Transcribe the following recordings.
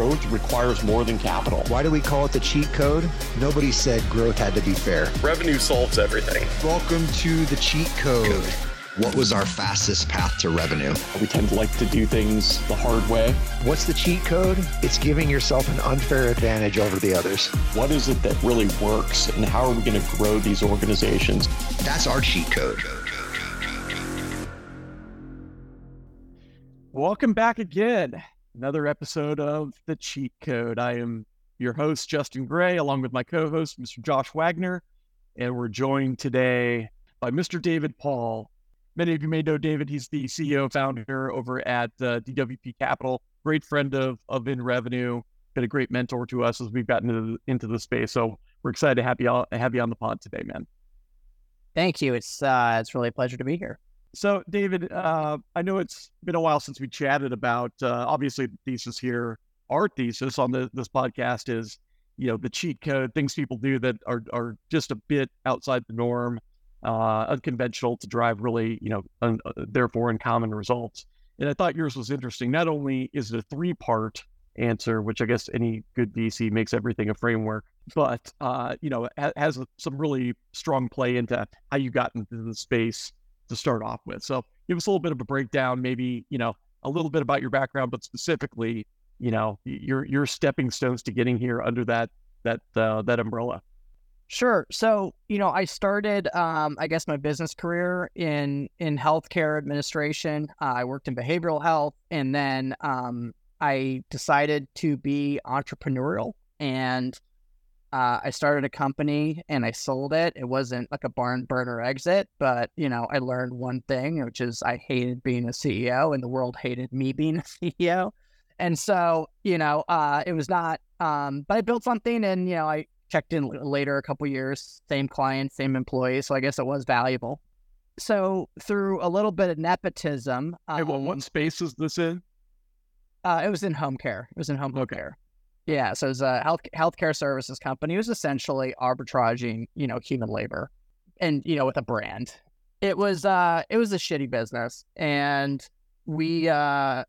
growth requires more than capital. Why do we call it the cheat code? Nobody said growth had to be fair. Revenue solves everything. Welcome to the cheat code. What was our fastest path to revenue? We tend to like to do things the hard way. What's the cheat code? It's giving yourself an unfair advantage over the others. What is it that really works and how are we going to grow these organizations? That's our cheat code. Welcome back again. Another episode of The Cheat Code. I am your host, Justin Gray, along with my co host, Mr. Josh Wagner. And we're joined today by Mr. David Paul. Many of you may know David. He's the CEO founder over at uh, DWP Capital, great friend of, of In Revenue, been a great mentor to us as we've gotten into the, into the space. So we're excited to have you, have you on the pod today, man. Thank you. It's uh, it's really a pleasure to be here. So, David, uh, I know it's been a while since we chatted about. Uh, obviously, the thesis here, our thesis on the, this podcast is, you know, the cheat code, things people do that are are just a bit outside the norm, uh, unconventional to drive really, you know, un, uh, therefore uncommon results. And I thought yours was interesting. Not only is it a three part answer, which I guess any good VC makes everything a framework, but uh, you know, has some really strong play into how you got into the space to start off with. So give us a little bit of a breakdown, maybe, you know, a little bit about your background, but specifically, you know, your your stepping stones to getting here under that that uh, that umbrella. Sure. So, you know, I started, um, I guess, my business career in in healthcare administration. Uh, I worked in behavioral health, and then um, I decided to be entrepreneurial and uh, I started a company and I sold it. It wasn't like a barn burner exit, but you know, I learned one thing, which is I hated being a CEO, and the world hated me being a CEO. And so, you know, uh, it was not. Um, but I built something, and you know, I checked in later, a couple years, same client, same employee. So I guess it was valuable. So through a little bit of nepotism, um, hey, well, what space is this in? Uh, it was in home care. It was in home okay. care. Yeah, so it's a health healthcare services company. Was essentially arbitraging, you know, human labor, and you know, with a brand. It was uh, it was a shitty business, and we uh,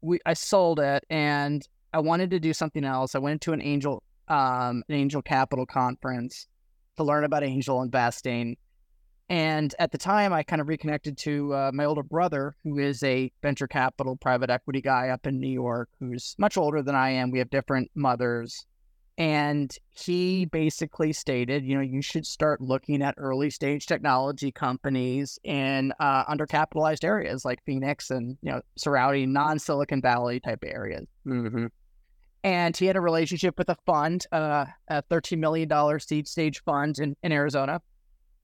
we I sold it, and I wanted to do something else. I went to an angel um, an angel capital conference to learn about angel investing, and at the time, I kind of reconnected to uh, my older brother, who is a venture capital private equity guy up in New York, who's much older than I am. We have different mothers. And he basically stated, you know, you should start looking at early stage technology companies in uh, undercapitalized areas like Phoenix and, you know, surrounding non Silicon Valley type areas. Mm-hmm. And he had a relationship with a fund, uh, a $13 million seed stage fund in, in Arizona.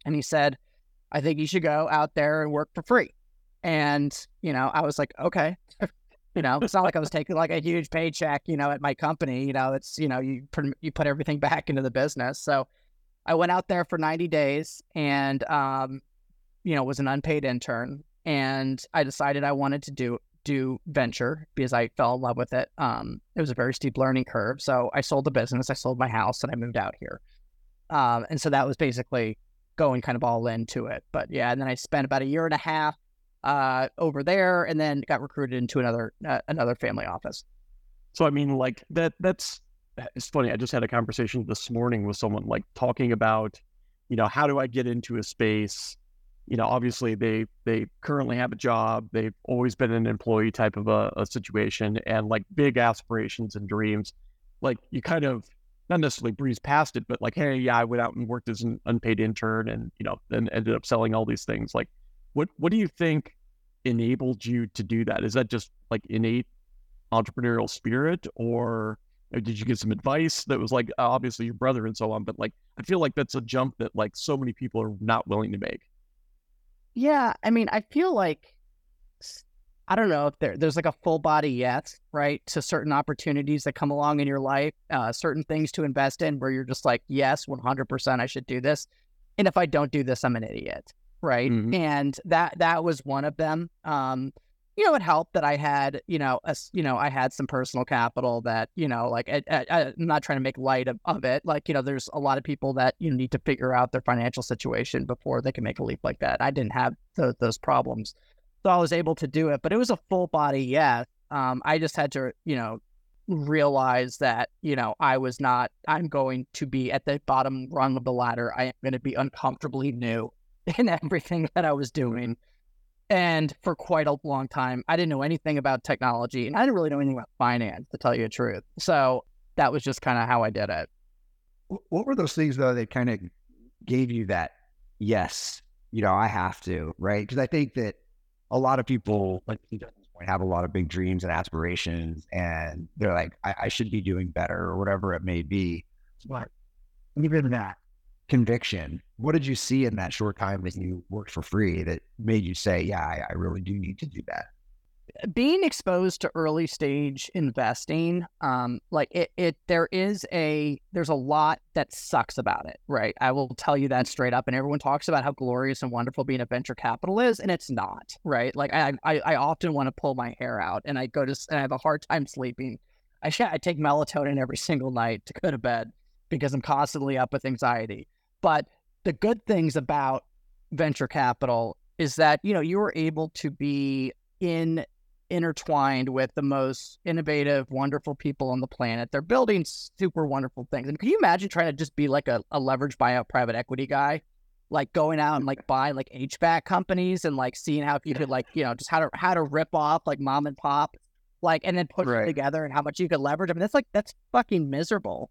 And he said, I think you should go out there and work for free. And, you know, I was like, okay. you know, it's not like I was taking like a huge paycheck, you know, at my company. You know, it's, you know, you put, you put everything back into the business. So I went out there for 90 days and, um, you know, was an unpaid intern. And I decided I wanted to do do venture because I fell in love with it. Um, it was a very steep learning curve. So I sold the business, I sold my house, and I moved out here. Um, and so that was basically going kind of all into it. But yeah, and then I spent about a year and a half uh, over there, and then got recruited into another uh, another family office. So I mean, like that. That's it's funny. I just had a conversation this morning with someone like talking about, you know, how do I get into a space? You know, obviously they they currently have a job. They've always been an employee type of a, a situation, and like big aspirations and dreams. Like you kind of not necessarily breeze past it, but like, hey, yeah, I went out and worked as an unpaid intern and, you know, then ended up selling all these things. Like, what what do you think enabled you to do that? Is that just like innate entrepreneurial spirit or uh, did you get some advice that was like oh, obviously your brother and so on, but like I feel like that's a jump that like so many people are not willing to make. Yeah, I mean, I feel like I don't know if there, there's like a full body yes, right, to certain opportunities that come along in your life, uh, certain things to invest in where you're just like, yes, 100% I should do this. And if I don't do this, I'm an idiot, right? Mm-hmm. And that that was one of them. Um, you know, it helped that I had, you know, a, you know, I had some personal capital that, you know, like I, am not trying to make light of, of it. Like, you know, there's a lot of people that you need to figure out their financial situation before they can make a leap like that. I didn't have th- those problems so I was able to do it. But it was a full body yes. Um, I just had to, you know, realize that you know I was not. I'm going to be at the bottom rung of the ladder. I am going to be uncomfortably new in everything that I was doing. And for quite a long time, I didn't know anything about technology and I didn't really know anything about finance, to tell you the truth. So that was just kind of how I did it. What were those things, though, that kind of gave you that, yes, you know, I have to, right? Because I think that a lot of people, like have a lot of big dreams and aspirations, and they're like, I, I should be doing better or whatever it may be. But even that, conviction. What did you see in that short time that you worked for free that made you say, yeah, I, I really do need to do that? Being exposed to early stage investing, um, like it, it, there is a, there's a lot that sucks about it, right? I will tell you that straight up. And everyone talks about how glorious and wonderful being a venture capital is, and it's not, right? Like I, I, I often want to pull my hair out, and I go to, and I have a hard time sleeping. I, sh- I take melatonin every single night to go to bed because I'm constantly up with anxiety. But the good things about venture capital is that, you know, you were able to be in intertwined with the most innovative, wonderful people on the planet. They're building super wonderful things. And can you imagine trying to just be like a, a leverage buyout private equity guy? Like going out and like buying like HVAC companies and like seeing how you could like, you know, just how to how to rip off like mom and pop, like and then put right. it together and how much you could leverage. I mean, that's like that's fucking miserable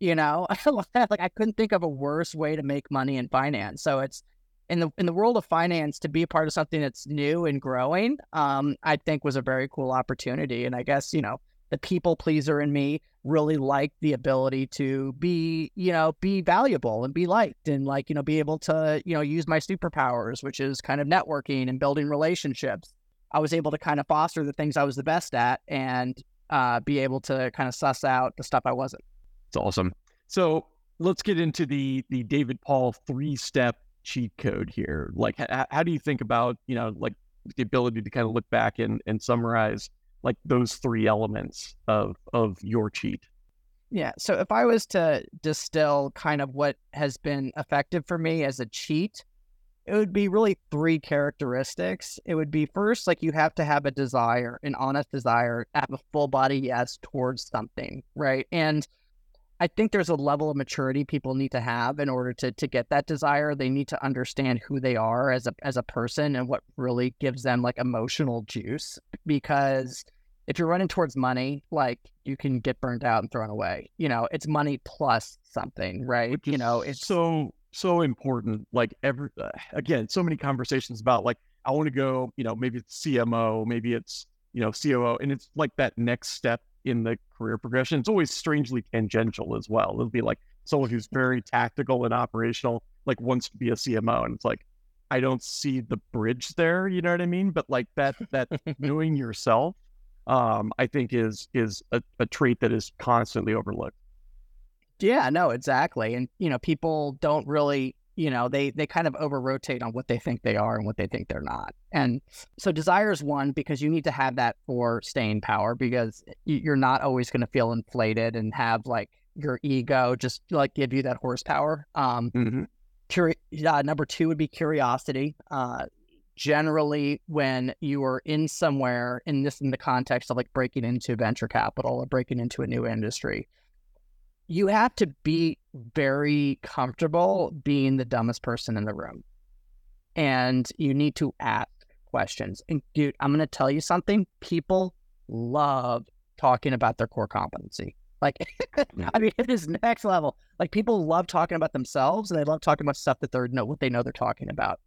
you know like i couldn't think of a worse way to make money in finance so it's in the in the world of finance to be a part of something that's new and growing um i think was a very cool opportunity. And i guess you know the people pleaser in me really liked the ability to be you know be valuable and be liked and like you know be able to you know use my superpowers which is kind of networking and building relationships. I was able to kind of foster the things i was the best at and uh, be able to kind of suss out the stuff i wasn't. It's awesome. So let's get into the the David Paul three step cheat code here. Like, h- how do you think about you know like the ability to kind of look back and and summarize like those three elements of of your cheat? Yeah. So if I was to distill kind of what has been effective for me as a cheat, it would be really three characteristics. It would be first, like you have to have a desire, an honest desire, have a full body yes towards something, right? And I think there's a level of maturity people need to have in order to to get that desire. They need to understand who they are as a as a person and what really gives them like emotional juice. Because if you're running towards money, like you can get burned out and thrown away. You know, it's money plus something, right? You know, it's so so important. Like every uh, again, so many conversations about like I want to go. You know, maybe it's CMO, maybe it's you know COO, and it's like that next step in the career progression. It's always strangely tangential as well. It'll be like someone who's very tactical and operational, like wants to be a CMO, and it's like I don't see the bridge there. You know what I mean? But like that that knowing yourself, um, I think is is a, a trait that is constantly overlooked. Yeah, no, exactly. And you know, people don't really you know they they kind of over rotate on what they think they are and what they think they're not. And so desire is one because you need to have that for staying power because you're not always going to feel inflated and have like your ego just like give you that horsepower. Um mm-hmm. curi- uh, number two would be curiosity. Uh generally when you are in somewhere in this in the context of like breaking into venture capital or breaking into a new industry you have to be very comfortable being the dumbest person in the room. And you need to ask questions. And dude, I'm going to tell you something. People love talking about their core competency. Like, I mean, it is next level. Like, people love talking about themselves and they love talking about stuff that they're know what they know they're talking about.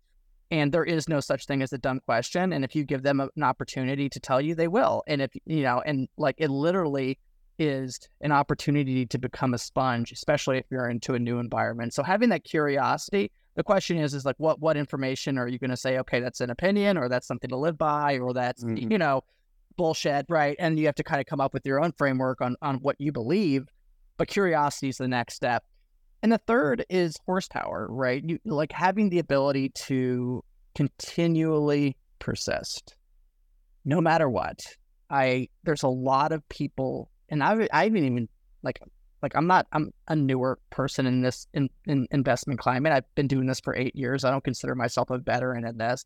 And there is no such thing as a dumb question. And if you give them an opportunity to tell you, they will. And if, you know, and like it literally, is an opportunity to become a sponge, especially if you're into a new environment. So having that curiosity, the question is, is like, what what information are you going to say? Okay, that's an opinion, or that's something to live by, or that's mm-hmm. you know bullshit, right? And you have to kind of come up with your own framework on on what you believe. But curiosity is the next step. And the third is horsepower, right? You like having the ability to continually persist, no matter what. I there's a lot of people and I I haven't even like like I'm not I'm a newer person in this in, in investment climate. I've been doing this for eight years. I don't consider myself a veteran in this,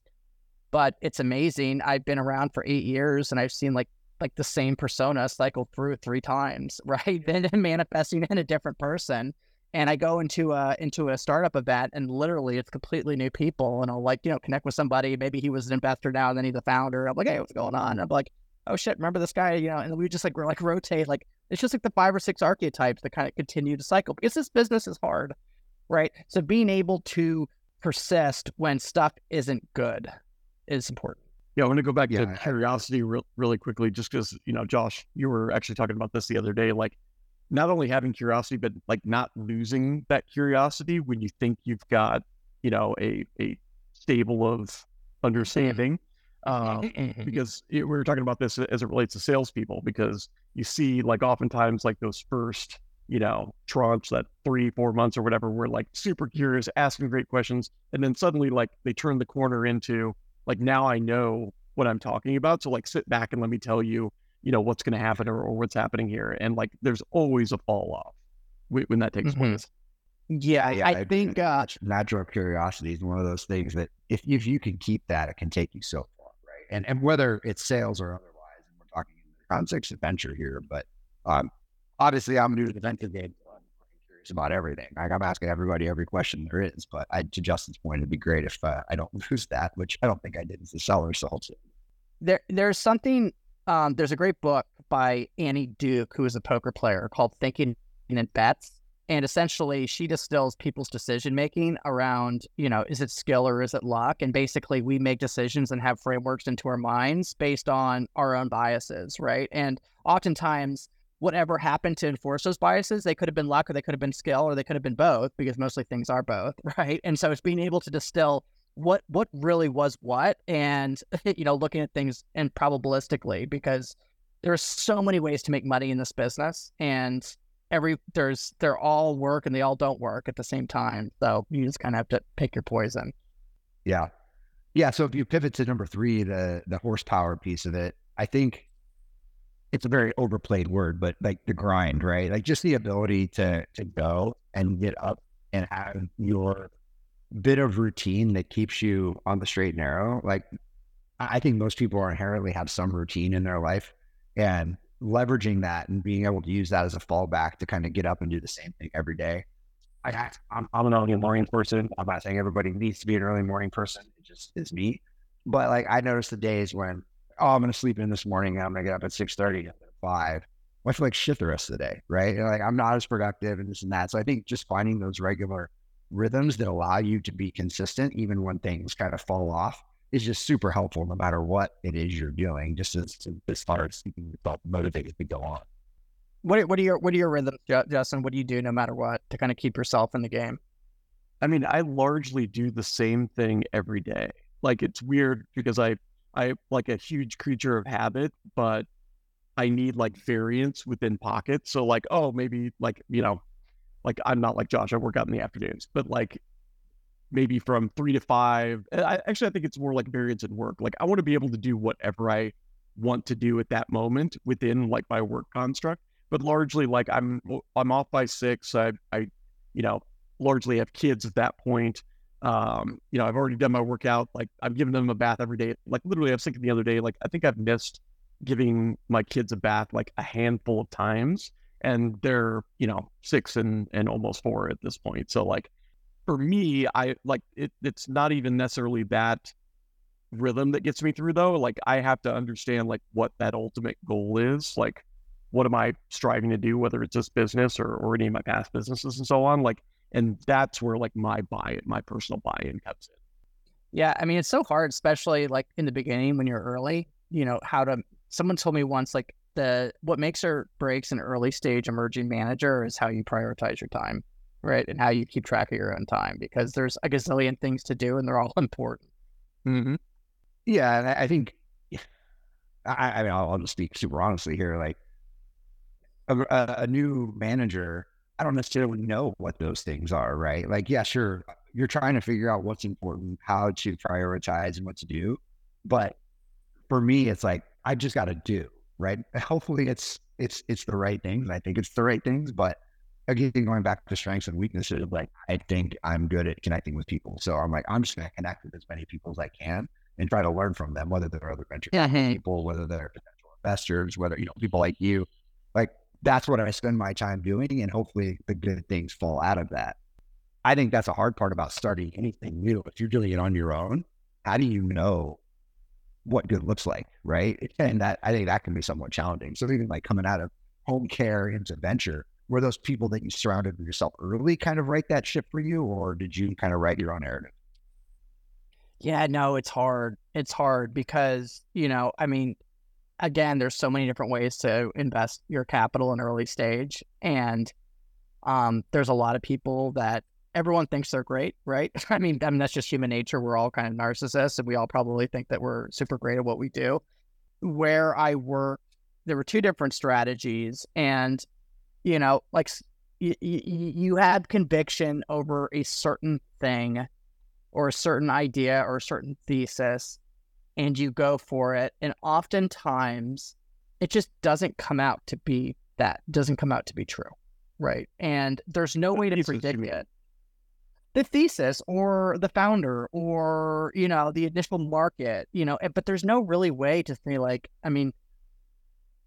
but it's amazing. I've been around for eight years and I've seen like like the same persona cycle through three times, right? Then manifesting in a different person. And I go into a into a startup event and literally it's completely new people. And I'll like, you know, connect with somebody. Maybe he was an investor now and then he's a founder. I'm like, hey, what's going on? And I'm like, oh shit, remember this guy? You know, and we just like we're like rotate. Like it's just like the five or six archetypes that kind of continue to cycle because this business is hard, right? So being able to persist when stuff isn't good is important. Yeah, I want to go back yeah. to curiosity re- really quickly, just because you know, Josh, you were actually talking about this the other day. Like, not only having curiosity, but like not losing that curiosity when you think you've got, you know, a a stable of mm-hmm. understanding. Uh, because it, we were talking about this as it relates to salespeople, because you see, like, oftentimes, like those first, you know, tranche, that three, four months or whatever, we're like super curious, asking great questions, and then suddenly, like, they turn the corner into like now I know what I'm talking about. So like sit back and let me tell you, you know, what's going to happen or, or, what's happening here. And like there's always a fall off when that takes mm-hmm. place. Yeah, yeah, I, I think uh, natural curiosity is one of those things that if if you can keep that, it can take you so far, right? And and whether it's sales or otherwise, and we're talking in the context of venture here, but um, obviously I'm new to the venture game I'm curious about everything. Like I'm asking everybody every question there is. But I, to Justin's point, it'd be great if uh, I don't lose that, which I don't think I did as a seller. So there, there's something. Um, there's a great book by Annie Duke, who is a poker player, called Thinking in Bets. And essentially, she distills people's decision making around, you know, is it skill or is it luck? And basically, we make decisions and have frameworks into our minds based on our own biases, right? And oftentimes, whatever happened to enforce those biases. They could have been luck or they could have been skill or they could have been both because mostly things are both, right? And so it's being able to distill what what really was what and you know looking at things and probabilistically because there's so many ways to make money in this business and every there's they're all work and they all don't work at the same time. So you just kind of have to pick your poison. Yeah. Yeah, so if you pivot to number 3 the the horsepower piece of it, I think it's a very overplayed word, but like the grind, right? Like just the ability to to go and get up and have your bit of routine that keeps you on the straight and narrow. Like I think most people inherently have some routine in their life and leveraging that and being able to use that as a fallback to kind of get up and do the same thing every day. I, I'm, I'm an early morning person. I'm not saying everybody needs to be an early morning person. It just is me. But like I notice the days when oh, I'm going to sleep in this morning. I'm going to get up at 6.30 at 5. I feel like shit the rest of the day, right? like I'm not as productive and this and that. So I think just finding those regular rhythms that allow you to be consistent, even when things kind of fall off, is just super helpful no matter what it is you're doing, just as, as far as keeping yourself motivated to go on. What, what are your what are your rhythms, Justin? What do you do no matter what to kind of keep yourself in the game? I mean, I largely do the same thing every day. Like it's weird because I I like a huge creature of habit, but I need like variance within pockets. So like, oh, maybe like, you know, like I'm not like Josh, I work out in the afternoons, but like maybe from three to five. I actually I think it's more like variance in work. Like I want to be able to do whatever I want to do at that moment within like my work construct. But largely like I'm I'm off by six. I I, you know, largely have kids at that point. Um, you know, I've already done my workout. Like I'm giving them a bath every day. Like literally, I was thinking the other day, like I think I've missed giving my kids a bath like a handful of times, and they're you know six and and almost four at this point. So like for me, I like it. It's not even necessarily that rhythm that gets me through though. Like I have to understand like what that ultimate goal is. Like what am I striving to do, whether it's this business or or any of my past businesses and so on. Like and that's where like my buy-in, my personal buy-in comes in. Yeah, I mean it's so hard, especially like in the beginning when you're early. You know how to. Someone told me once like the what makes or breaks an early stage emerging manager is how you prioritize your time, right, and how you keep track of your own time because there's a gazillion things to do and they're all important. Mm-hmm. Yeah, and I think I, I mean I'll, I'll, just speak super honestly here. Like a, a new manager I don't necessarily know what those things are, right? Like, yeah, sure, you're trying to figure out what's important, how to prioritize, and what to do. But for me, it's like I just got to do, right? Hopefully, it's it's it's the right things. I think it's the right things, but again, going back to strengths and weaknesses, like I think I'm good at connecting with people, so I'm like I'm just going to connect with as many people as I can and try to learn from them, whether they're other venture yeah, hey. people, whether they're potential investors, whether you know people like you, like that's what I spend my time doing, and hopefully the good things fall out of that. I think that's a hard part about starting anything new. If you're doing it on your own, how do you know what good looks like, right? And that I think that can be somewhat challenging. So even like coming out of home care into venture, were those people that you surrounded yourself early kind of write that ship for you, or did you kind of write your own narrative? Yeah, no, it's hard. It's hard because, you know, I mean, again, there's so many different ways to invest your capital in early stage. And um, there's a lot of people that everyone thinks they're great, right? I mean, I mean, that's just human nature. We're all kind of narcissists and we all probably think that we're super great at what we do. Where I work, there were two different strategies. And, you know, like y- y- you have conviction over a certain thing or a certain idea or a certain thesis and you go for it. And oftentimes it just doesn't come out to be that, doesn't come out to be true. Right. And there's no way to predict it. The thesis or the founder or, you know, the initial market, you know, eh, but there's no really way to say, like, I mean,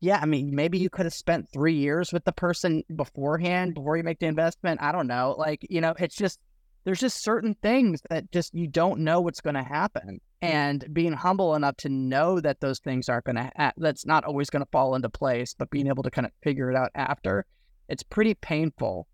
yeah, I mean, maybe you could have spent three years with the person beforehand mm. before you make the investment. I don't know. Like, you know, it's just, there's just certain things that just you don't know what's going to happen mm. and being humble enough to know that those things aren't going to ha- that's not always going to fall into place but being able to kind of figure it out after it's pretty painful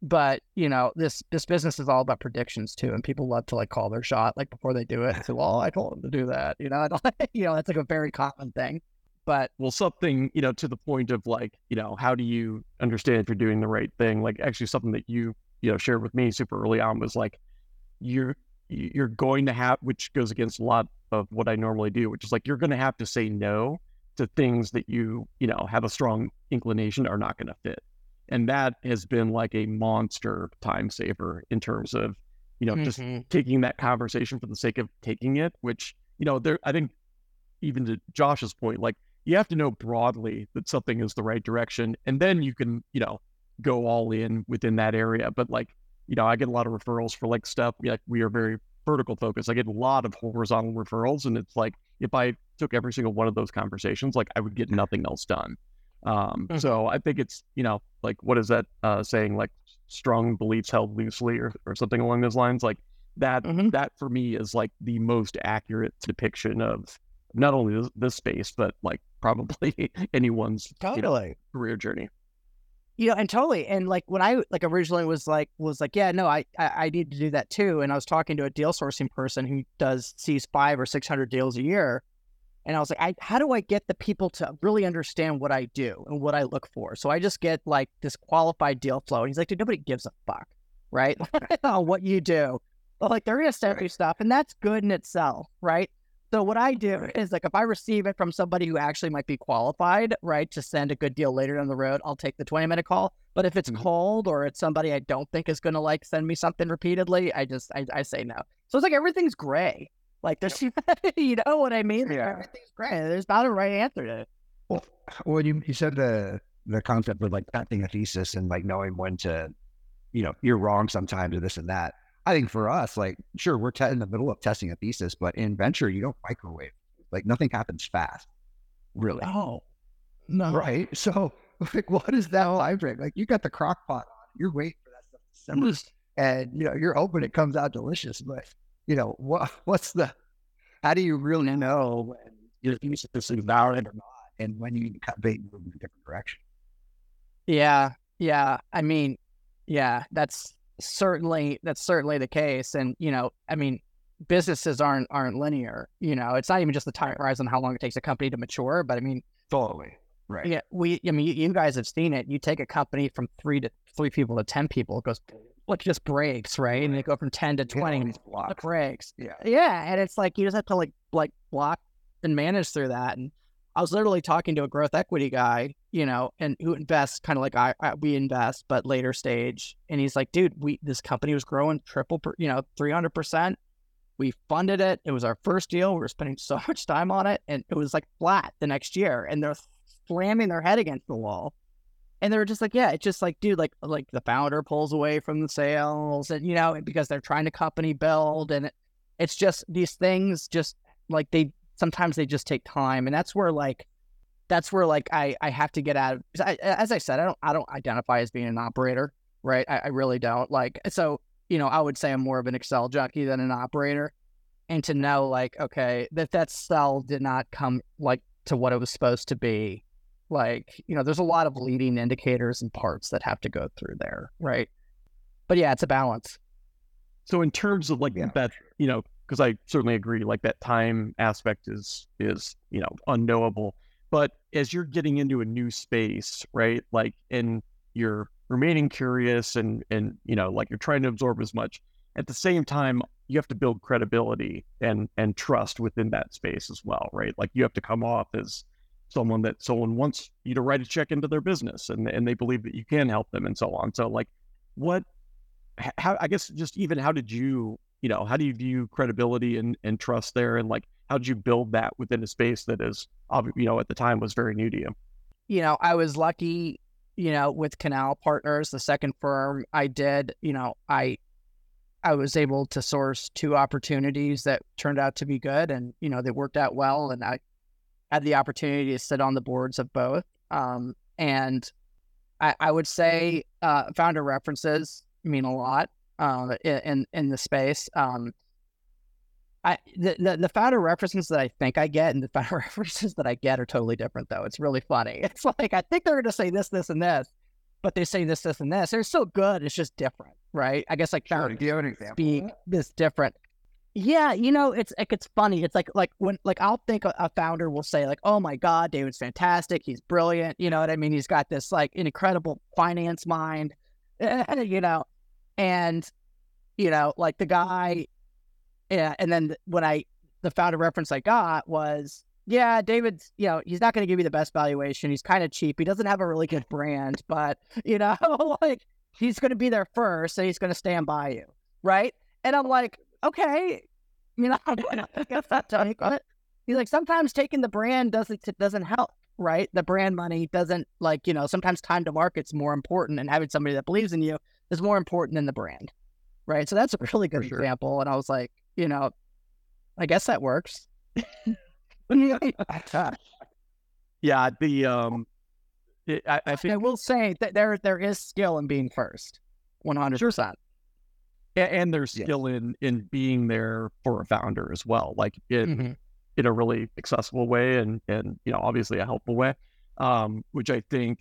but you know this this business is all about predictions too and people love to like call their shot like before they do it and say well i told them to do that you know you know that's like a very common thing but well something you know to the point of like you know how do you understand if you're doing the right thing like actually something that you you know shared with me super early on was like you're you're going to have which goes against a lot of what I normally do, which is like you're going to have to say no to things that you you know have a strong inclination are not going to fit, and that has been like a monster time saver in terms of you know mm-hmm. just taking that conversation for the sake of taking it, which you know there I think even to Josh's point, like you have to know broadly that something is the right direction, and then you can you know go all in within that area. But like, you know, I get a lot of referrals for like stuff. Like we are very vertical focused. I get a lot of horizontal referrals, and it's like if I took every single one of those conversations, like I would get nothing else done. Um, mm-hmm. So I think it's you know like what is that uh, saying like strong beliefs held loosely or or something along those lines like that mm-hmm. that for me is like the most accurate depiction of not only this, this space but like probably anyone's totally you know, career journey you know, and totally. And like when I like originally was like was like, yeah, no, I, I, I need to do that too. And I was talking to a deal sourcing person who does sees five or six hundred deals a year, and I was like, I how do I get the people to really understand what I do and what I look for? So I just get like this qualified deal flow. And he's like, dude, nobody gives a fuck, right? on what you do. But like they're gonna send you stuff, and that's good in itself, right? So what I do is like if I receive it from somebody who actually might be qualified, right, to send a good deal later down the road, I'll take the 20 minute call. But if it's mm-hmm. cold or it's somebody I don't think is gonna like send me something repeatedly, I just I, I say no. So it's like everything's gray. Like there's you know what I mean? Yeah. Everything's gray. There's not a right answer to it. Well well you you said the the concept of like testing a thesis and like knowing when to, you know, you're wrong sometimes or this and that. I think for us, like, sure, we're te- in the middle of testing a thesis, but in venture, you don't microwave. Like, nothing happens fast, really. Oh, no. Right. So, like, what is that time frame? Like, you got the crock pot on, you're waiting for that stuff to simmer, mm. and, you know, you're hoping it comes out delicious. But, you know, what what's the, how do you really know when your thesis is valid or not? And when you need to cut bait and move in a different direction? Yeah. Yeah. I mean, yeah, that's, certainly that's certainly the case. And you know, I mean, businesses aren't aren't linear. You know, it's not even just the time horizon how long it takes a company to mature, but I mean, totally right. Yeah, we. I mean, you, you guys have seen it. You take a company from three to three people to ten people, it goes like just breaks, right? And they go from ten to twenty, yeah, it breaks. Yeah, yeah, and it's like you just have to like like block and manage through that. And I was literally talking to a growth equity guy, you know, and who invests kind of like I, I, we invest, but later stage. And he's like, dude, we this company was growing triple, per, you know, three hundred percent. We funded it. It was our first deal. We were spending so much time on it, and it was like flat the next year. And they're slamming their head against the wall. And they were just like, yeah, it's just like, dude, like, like the founder pulls away from the sales, and you know, because they're trying to company build, and it, it's just these things, just like they sometimes they just take time. And that's where like that's where like I I have to get out of. I, as I said, I don't I don't identify as being an operator, right? I, I really don't. Like so, you know, I would say I'm more of an Excel junkie than an operator, and to know like okay that that cell did not come like to what it was supposed to be like you know there's a lot of leading indicators and parts that have to go through there right but yeah it's a balance so in terms of like yeah. that you know because i certainly agree like that time aspect is is you know unknowable but as you're getting into a new space right like and you're remaining curious and and you know like you're trying to absorb as much at the same time you have to build credibility and and trust within that space as well right like you have to come off as someone that someone wants you to write a check into their business and and they believe that you can help them and so on. So like what how I guess just even how did you you know how do you view credibility and and trust there and like how did you build that within a space that is you know at the time was very new to you? You know, I was lucky, you know, with Canal Partners, the second firm I did, you know, I I was able to source two opportunities that turned out to be good and you know they worked out well and I had the opportunity to sit on the boards of both. Um, and I, I, would say uh, founder references mean a lot uh, in in the space. Um, I the, the, the founder references that I think I get and the founder references that I get are totally different though. It's really funny. It's like I think they're going to say this, this, and this, but they say this, this, and this. They're so good. It's just different, right? I guess like sure, give an example. speak this different. Yeah, you know, it's like it's funny. It's like like when like I'll think a, a, founder will say like, "Oh my God, David's fantastic. He's brilliant." You know what I mean? He's got this like an incredible finance mind, you know, and you know, like the guy, yeah. And then when I the founder reference I got was, yeah, David's, you know, he's not going to give you the best valuation. He's kind of cheap. He doesn't have a really good brand, but you know, like he's going to be there first, and he's going to stand by you, right? And I'm like, okay, you know, I guess that's take it. He's like, sometimes taking the brand doesn't doesn't help, right? The brand money doesn't like, you know, sometimes time to market's more important and having somebody that believes in you is more important than the brand. Right. So that's a really good sure. example. And I was like, you know, I guess that works. yeah, the um it, I, I, think I will say that there there is skill in being first. One hundred percent and, there's skill in in being there for a founder as well, like in mm-hmm. in a really accessible way and and you know obviously a helpful way, um, which I think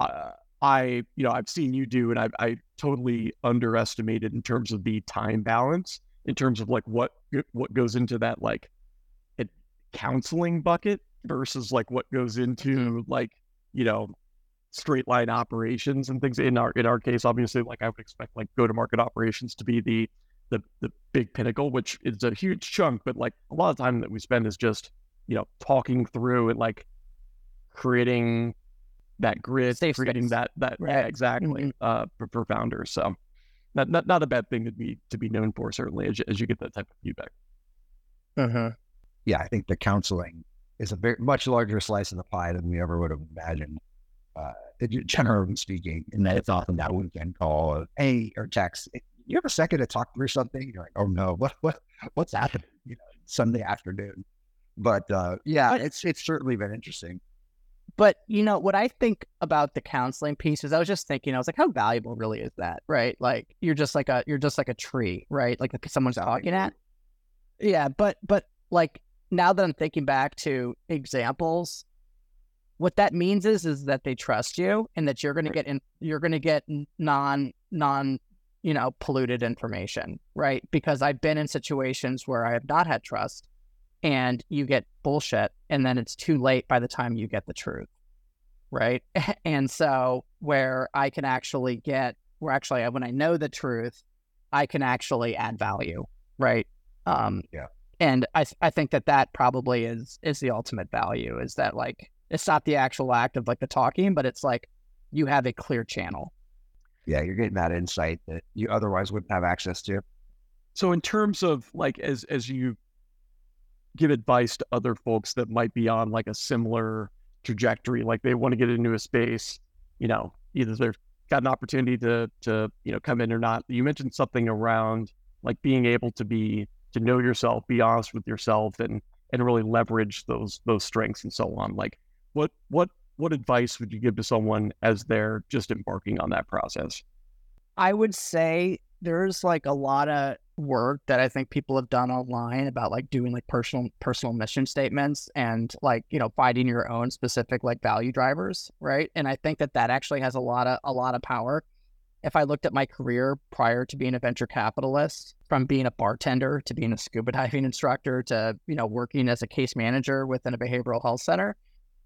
uh, I you know I've seen you do and I I totally underestimated in terms of the time balance in terms of like what what goes into that like counseling bucket versus like what goes mm-hmm. into like you know straight line operations and things. In our in our case, obviously, like I would expect like go to market operations to be the the the big pinnacle, which is a huge chunk. But like a lot of time that we spend is just you know talking through and like creating that grid, Safe creating space. that that right. yeah, exactly mm-hmm. uh, for, for, founders. So not, not not a bad thing to be to be known for certainly as you, as you get that type of feedback. Uh-huh. Yeah, I think the counseling is a very much larger slice of the pie than we ever would have imagined uh, generally speaking, and then it's often that weekend call of hey or text. You have a second to talk through something? You're like, oh no, what what what's happening? You know, Sunday afternoon. But uh, yeah, but, it's it's certainly been interesting. But you know what I think about the counseling piece is I was just thinking I was like, how valuable really is that, right? Like you're just like a you're just like a tree, right? Like someone's talking at. Yeah, but but like now that I'm thinking back to examples, what that means is is that they trust you and that you're going to get in you're going to get non non you know polluted information right because i've been in situations where i have not had trust and you get bullshit and then it's too late by the time you get the truth right and so where i can actually get where actually when i know the truth i can actually add value right um yeah and i i think that that probably is is the ultimate value is that like it's not the actual act of like the talking, but it's like you have a clear channel. Yeah, you're getting that insight that you otherwise wouldn't have access to. So in terms of like as as you give advice to other folks that might be on like a similar trajectory, like they want to get into a space, you know, either they've got an opportunity to to, you know, come in or not. You mentioned something around like being able to be to know yourself, be honest with yourself and and really leverage those those strengths and so on. Like what what what advice would you give to someone as they're just embarking on that process? I would say there's like a lot of work that I think people have done online about like doing like personal personal mission statements and like you know finding your own specific like value drivers, right? And I think that that actually has a lot of a lot of power. If I looked at my career prior to being a venture capitalist, from being a bartender to being a scuba diving instructor to you know working as a case manager within a behavioral health center,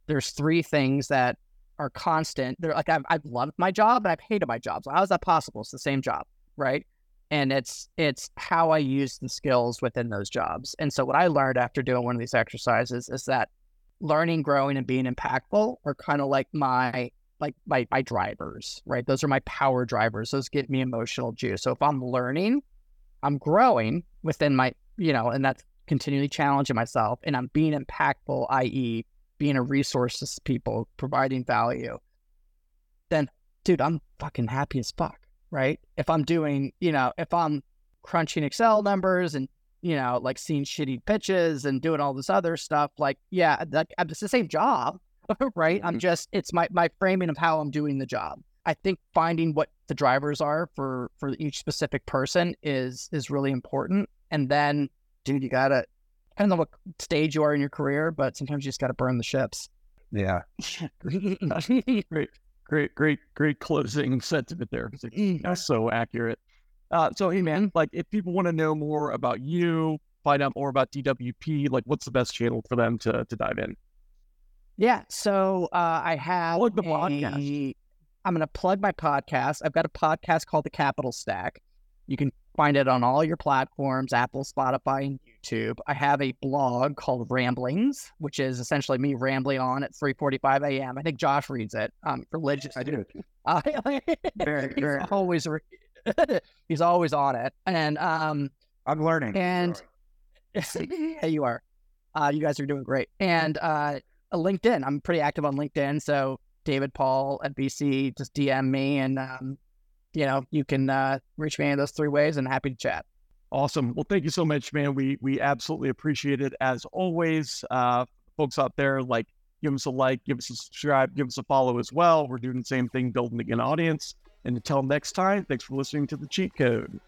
there's three things that are constant. They're like I've I've loved my job and I've hated my job. So how is that possible? It's the same job, right? And it's it's how I use the skills within those jobs. And so what I learned after doing one of these exercises is that learning, growing, and being impactful are kind of like my like my my drivers, right? Those are my power drivers. Those give me emotional juice. So if I'm learning, I'm growing within my, you know, and that's continually challenging myself and I'm being impactful, i.e., being a resource to people, providing value, then dude, I'm fucking happy as fuck, right? If I'm doing, you know, if I'm crunching Excel numbers and, you know, like seeing shitty pitches and doing all this other stuff, like, yeah, that, it's the same job, right? Mm-hmm. I'm just, it's my, my framing of how I'm doing the job. I think finding what the drivers are for, for each specific person is, is really important. And then, dude, you gotta, I don't know what stage you are in your career, but sometimes you just got to burn the ships. Yeah. great, great, great, great closing sentiment there. Like, that's so accurate. Uh, so, hey, man, like if people want to know more about you, find out more about DWP, like what's the best channel for them to, to dive in? Yeah. So uh, I have plug the a, podcast. I'm going to plug my podcast. I've got a podcast called The Capital Stack. You can find it on all your platforms, Apple, Spotify, and YouTube. I have a blog called Ramblings, which is essentially me rambling on at 3:45 a.m. I think Josh reads it um, religiously. I do. Uh, very, very. He's always re- he's always on it, and um, I'm learning. And yeah, you are. Uh, you guys are doing great. And uh, LinkedIn, I'm pretty active on LinkedIn. So David Paul at BC, just DM me, and um, you know you can uh, reach me in those three ways, and happy to chat. Awesome. Well, thank you so much, man. We we absolutely appreciate it as always. Uh, folks out there, like give us a like, give us a subscribe, give us a follow as well. We're doing the same thing, building an audience. And until next time, thanks for listening to the cheat code.